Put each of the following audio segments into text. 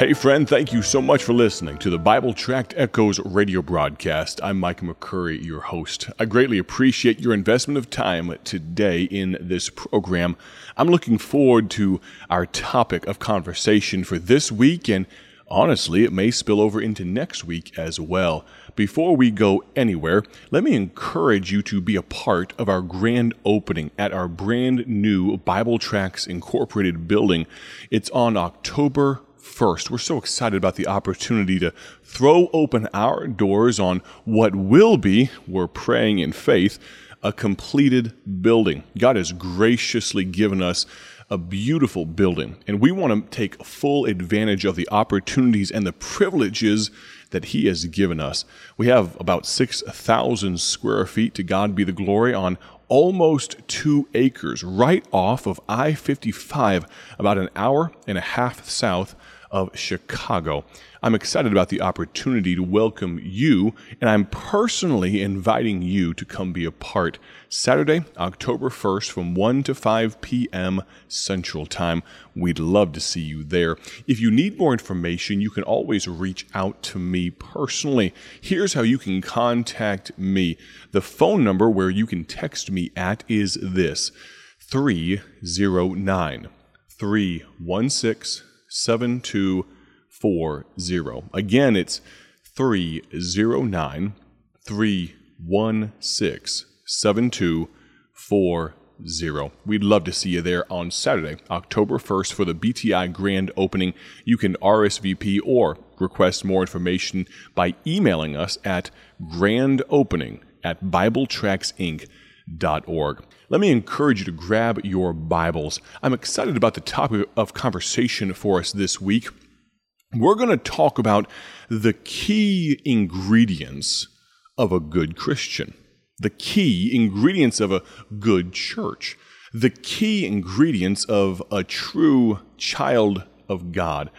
Hey, friend, thank you so much for listening to the Bible Tract Echoes radio broadcast. I'm Micah McCurry, your host. I greatly appreciate your investment of time today in this program. I'm looking forward to our topic of conversation for this week, and honestly, it may spill over into next week as well. Before we go anywhere, let me encourage you to be a part of our grand opening at our brand new Bible Tracts Incorporated building. It's on October first. We're so excited about the opportunity to throw open our doors on what will be, we're praying in faith, a completed building. God has graciously given us a beautiful building, and we want to take full advantage of the opportunities and the privileges that He has given us. We have about 6,000 square feet, to God be the glory, on almost two acres right off of I 55, about an hour and a half south of Chicago. I'm excited about the opportunity to welcome you, and I'm personally inviting you to come be a part Saturday, October 1st from 1 to 5 p.m. Central Time. We'd love to see you there. If you need more information, you can always reach out to me personally. Here's how you can contact me. The phone number where you can text me at is this 309 316 7240. Again, it's 309 316 7240. We'd love to see you there on Saturday, October 1st for the BTI grand opening. You can RSVP or request more information by emailing us at grandopening at BibleTractsInc.org. Let me encourage you to grab your Bibles. I'm excited about the topic of conversation for us this week. We're going to talk about the key ingredients of a good Christian, the key ingredients of a good church, the key ingredients of a true child of God.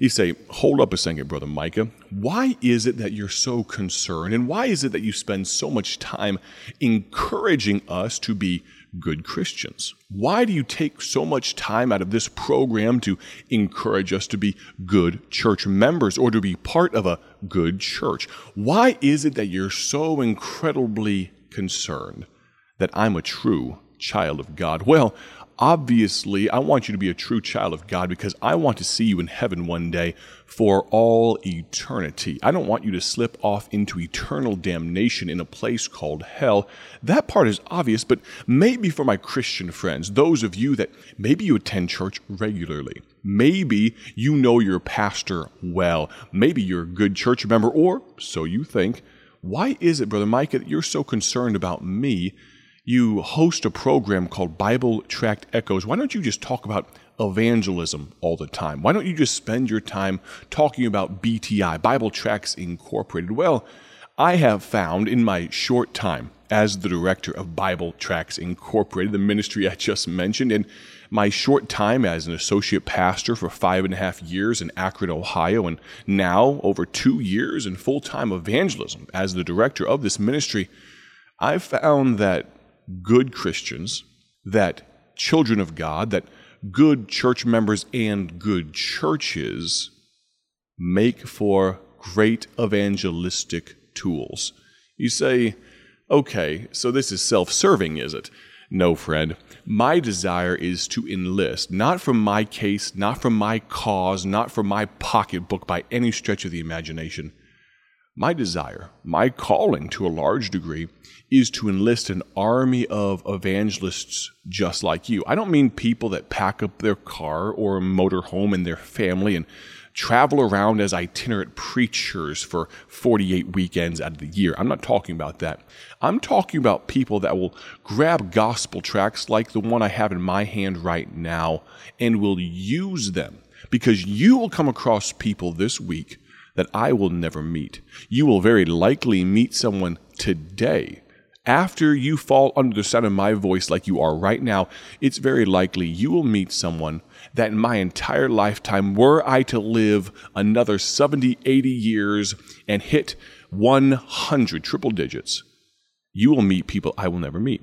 You say, hold up a second, Brother Micah. Why is it that you're so concerned? And why is it that you spend so much time encouraging us to be good Christians? Why do you take so much time out of this program to encourage us to be good church members or to be part of a good church? Why is it that you're so incredibly concerned that I'm a true child of God? Well, obviously, I want you to be a true child of God because I want to see you in heaven one day for all eternity. I don't want you to slip off into eternal damnation in a place called hell. That part is obvious, but maybe for my Christian friends, those of you that maybe you attend church regularly, maybe you know your pastor well, maybe you're a good church member, or so you think. Why is it, Brother Micah, that you're so concerned about me? You host a program called Bible Tract Echoes. Why don't you just talk about evangelism all the time? Why don't you just spend your time talking about BTI, Bible Tracts Incorporated? Well, I have found in my short time as the director of Bible Tracts Incorporated, the ministry I just mentioned, and my short time as an associate pastor for five and a half years in Akron, Ohio, and now over two years in full time evangelism as the director of this ministry, I've found that good Christians, that children of God, that good church members and good churches make for great evangelistic tools. You say, okay, so this is self serving, is it? No, friend. My desire is to enlist, not from my case, not from my cause, not from my pocketbook by any stretch of the imagination. My desire, my calling to a large degree, is to enlist an army of evangelists just like you. I don't mean people that pack up their car or motorhome and their family and travel around as itinerant preachers for 48 weekends out of the year. I'm not talking about that. I'm talking about people that will grab gospel tracts like the one I have in my hand right now and will use them because you will come across people this week that I will never meet. You will very likely meet someone today. After you fall under the sound of my voice like you are right now, it's very likely you will meet someone that in my entire lifetime, were I to live another 70, 80 years and hit 100 triple digits, you will meet people I will never meet.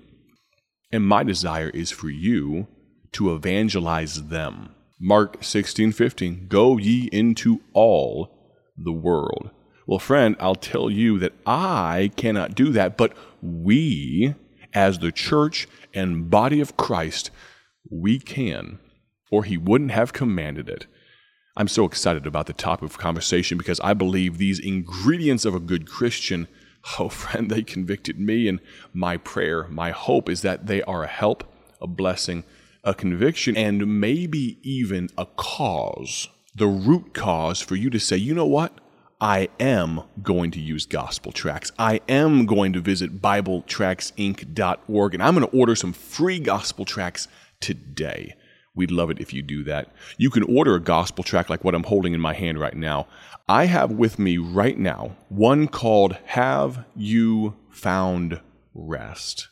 And my desire is for you to evangelize them. Mark 16, 15. Go ye into all the world. Well, friend, I'll tell you that I cannot do that, but we, as the church and body of Christ, we can, or he wouldn't have commanded it. I'm so excited about the topic of conversation because I believe these ingredients of a good Christian, oh friend, they convicted me. And my prayer, my hope is that they are a help, a blessing, a conviction, and maybe even a cause, the root cause for you to say, you know what? I am going to use gospel tracts. I am going to visit BibleTractsinc.org and I'm going to order some free gospel tracts today. We'd love it if you do that. You can order a gospel tract like what I'm holding in my hand right now. I have with me right now one called Have You Found Rest?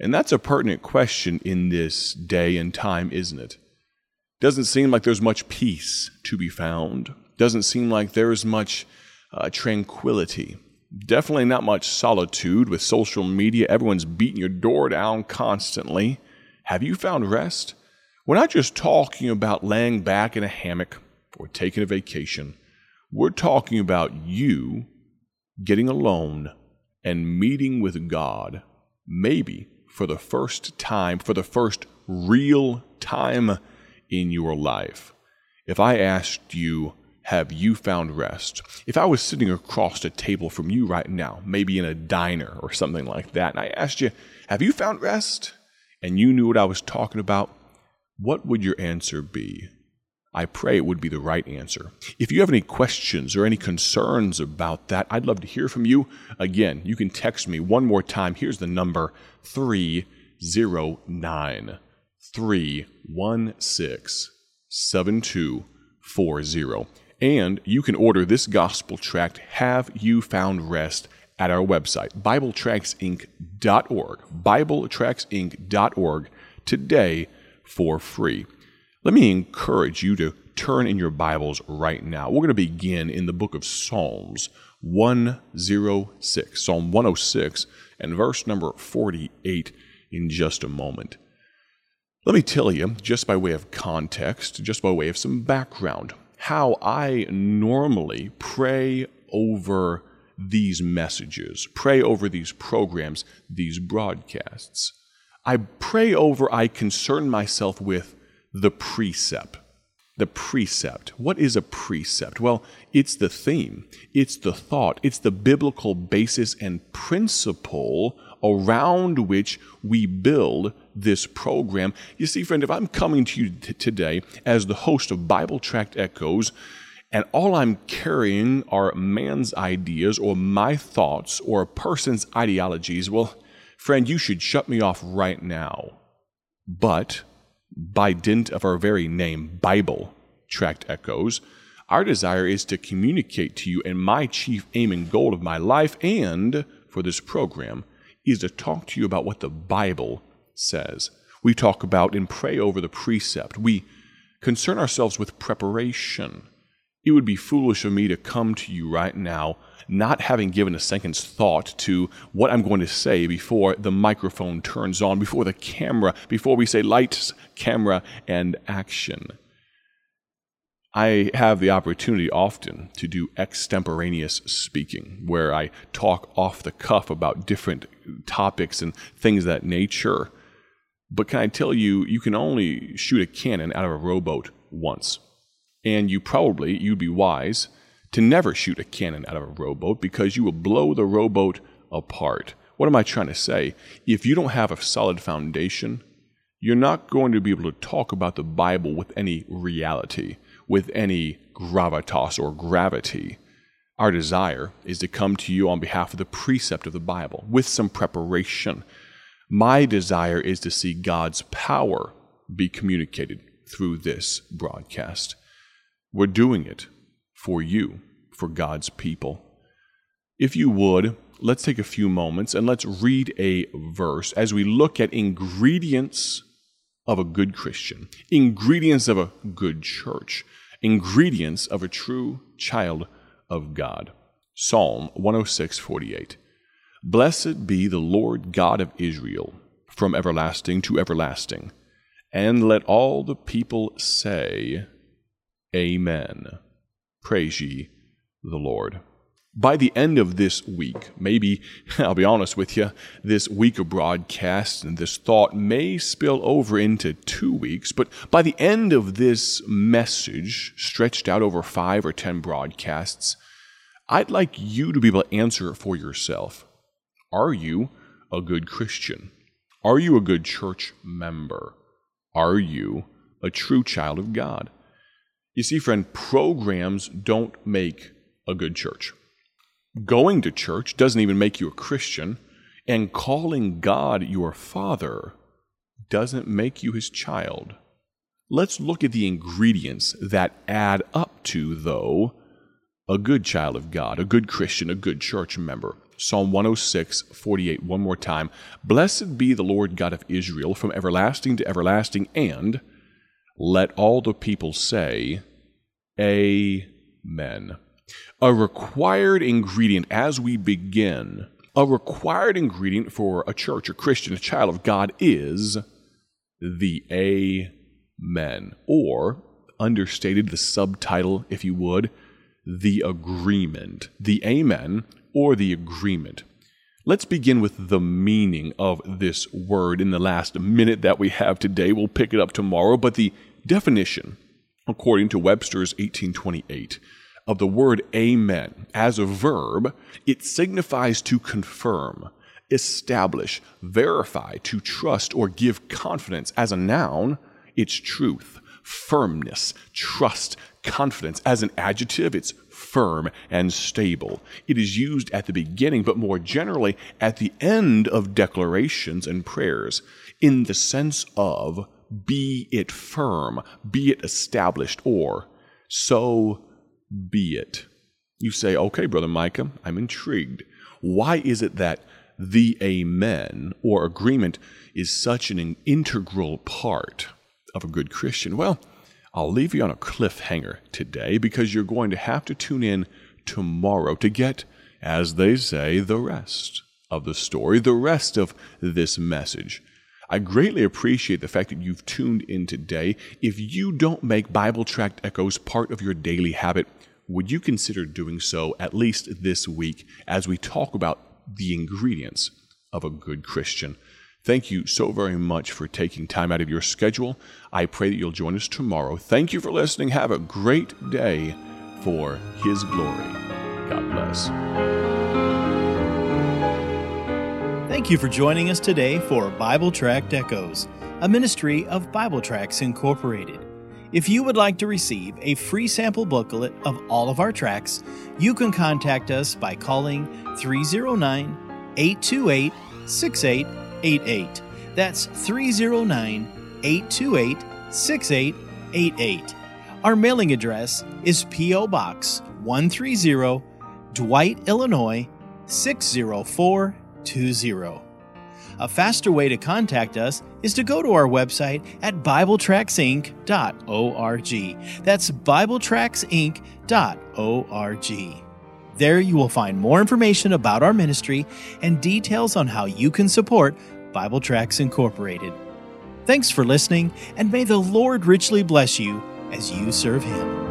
And that's a pertinent question in this day and time, isn't it? Doesn't seem like there's much peace to be found. Doesn't seem like there is much uh, tranquility. Definitely not much solitude with social media. Everyone's beating your door down constantly. Have you found rest? We're not just talking about laying back in a hammock or taking a vacation. We're talking about you getting alone and meeting with God, maybe for the first time, for the first real time in your life. If I asked you, have you found rest? If I was sitting across a table from you right now, maybe in a diner or something like that, and I asked you, have you found rest? And you knew what I was talking about, what would your answer be? I pray it would be the right answer. If you have any questions or any concerns about that, I'd love to hear from you. Again, you can text me one more time. Here's the number 309 316 7240. And you can order this gospel tract, Have You Found Rest, at our website, BibleTractsInc.org. BibleTractsInc.org today for free. Let me encourage you to turn in your Bibles right now. We're going to begin in the book of Psalms 106, Psalm 106, and verse number 48 in just a moment. Let me tell you, just by way of context, just by way of some background, how I normally pray over these messages, pray over these programs, these broadcasts. I pray over, I concern myself with the precept. The precept. What is a precept? Well, it's the theme, it's the thought, it's the biblical basis and principle around which we build this program. You see, friend, if I'm coming to you t- today as the host of Bible Tract Echoes, and all I'm carrying are man's ideas or my thoughts or a person's ideologies, well, Friend, you should shut me off right now. But by dint of our very name, Bible Tract Echoes, our desire is to communicate to you, and my chief aim and goal of my life and for this program is to talk to you about what the Bible says. We talk about and pray over the precept. We concern ourselves with preparation. It would be foolish of me to come to you right now not having given a second's thought to what I'm going to say before the microphone turns on, before the camera, before we say lights, camera, and action. I have the opportunity often to do extemporaneous speaking, where I talk off the cuff about different topics and things that nature. But can I tell you, you can only shoot a cannon out of a rowboat once. And you probably, you'd be wise to never shoot a cannon out of a rowboat because you will blow the rowboat apart. What am I trying to say? If you don't have a solid foundation, you're not going to be able to talk about the Bible with any reality, with any gravitas or gravity. Our desire is to come to you on behalf of the precept of the Bible with some preparation. My desire is to see God's power be communicated through this broadcast. We're doing it for you, for God's people. If you would, let's take a few moments and let's read a verse as we look at ingredients of a good Christian, ingredients of a good church, ingredients of a true child of God. Psalm 106 48. Blessed be the Lord God of Israel from everlasting to everlasting. And let all the people say, Amen. Praise ye the Lord. By the end of this week, maybe, I'll be honest with you, this week of broadcasts and this thought may spill over into two weeks, but by the end of this message, stretched out over five or ten broadcasts, I'd like you to be able to answer it for yourself. Are you a good Christian? Are you a good church member? Are you a true child of God? You see, friend, programs don't make a good church. Going to church doesn't even make you a Christian, and calling God your Father doesn't make you his child. Let's look at the ingredients that add up to, though, a good child of God, a good Christian, a good church member. Psalm 106, 48, one more time. Blessed be the Lord God of Israel from everlasting to everlasting, and let all the people say, Amen. A required ingredient as we begin, a required ingredient for a church, a Christian, a child of God is the Amen. Or, understated, the subtitle, if you would, the agreement. The Amen or the agreement. Let's begin with the meaning of this word in the last minute that we have today. We'll pick it up tomorrow, but the definition, according to Webster's 1828, of the word amen as a verb, it signifies to confirm, establish, verify, to trust, or give confidence. As a noun, it's truth, firmness, trust, confidence. As an adjective, it's firm and stable. It is used at the beginning, but more generally at the end of declarations and prayers in the sense of be it firm, be it established, or so be it. You say, okay, Brother Micah, I'm intrigued. Why is it that the amen or agreement is such an integral part of a good Christian? Well, I'll leave you on a cliffhanger today because you're going to have to tune in tomorrow to get, as they say, the rest of the story, the rest of this message. I greatly appreciate the fact that you've tuned in today. If you don't make Bible Tract Echoes part of your daily habit, would you consider doing so at least this week as we talk about the ingredients of a good Christian? Thank you so very much for taking time out of your schedule. I pray that you'll join us tomorrow. Thank you for listening. Have a great day for His glory. God bless. Thank you for joining us today for Bible Tract Echoes, a ministry of Bible Tracts Incorporated. If you would like to receive a free sample booklet of all of our tracts, you can contact us by calling 309 828 6888. That's 309 828 6888. Our mailing address is P.O. Box 130, Dwight, Illinois 60420. A faster way to contact us is to go to our website at BibleTractsInc.org. That's BibleTractsInc.org. There you will find more information about our ministry and details on how you can support Bible Tracts Incorporated. Thanks for listening, and may the Lord richly bless you as you serve Him.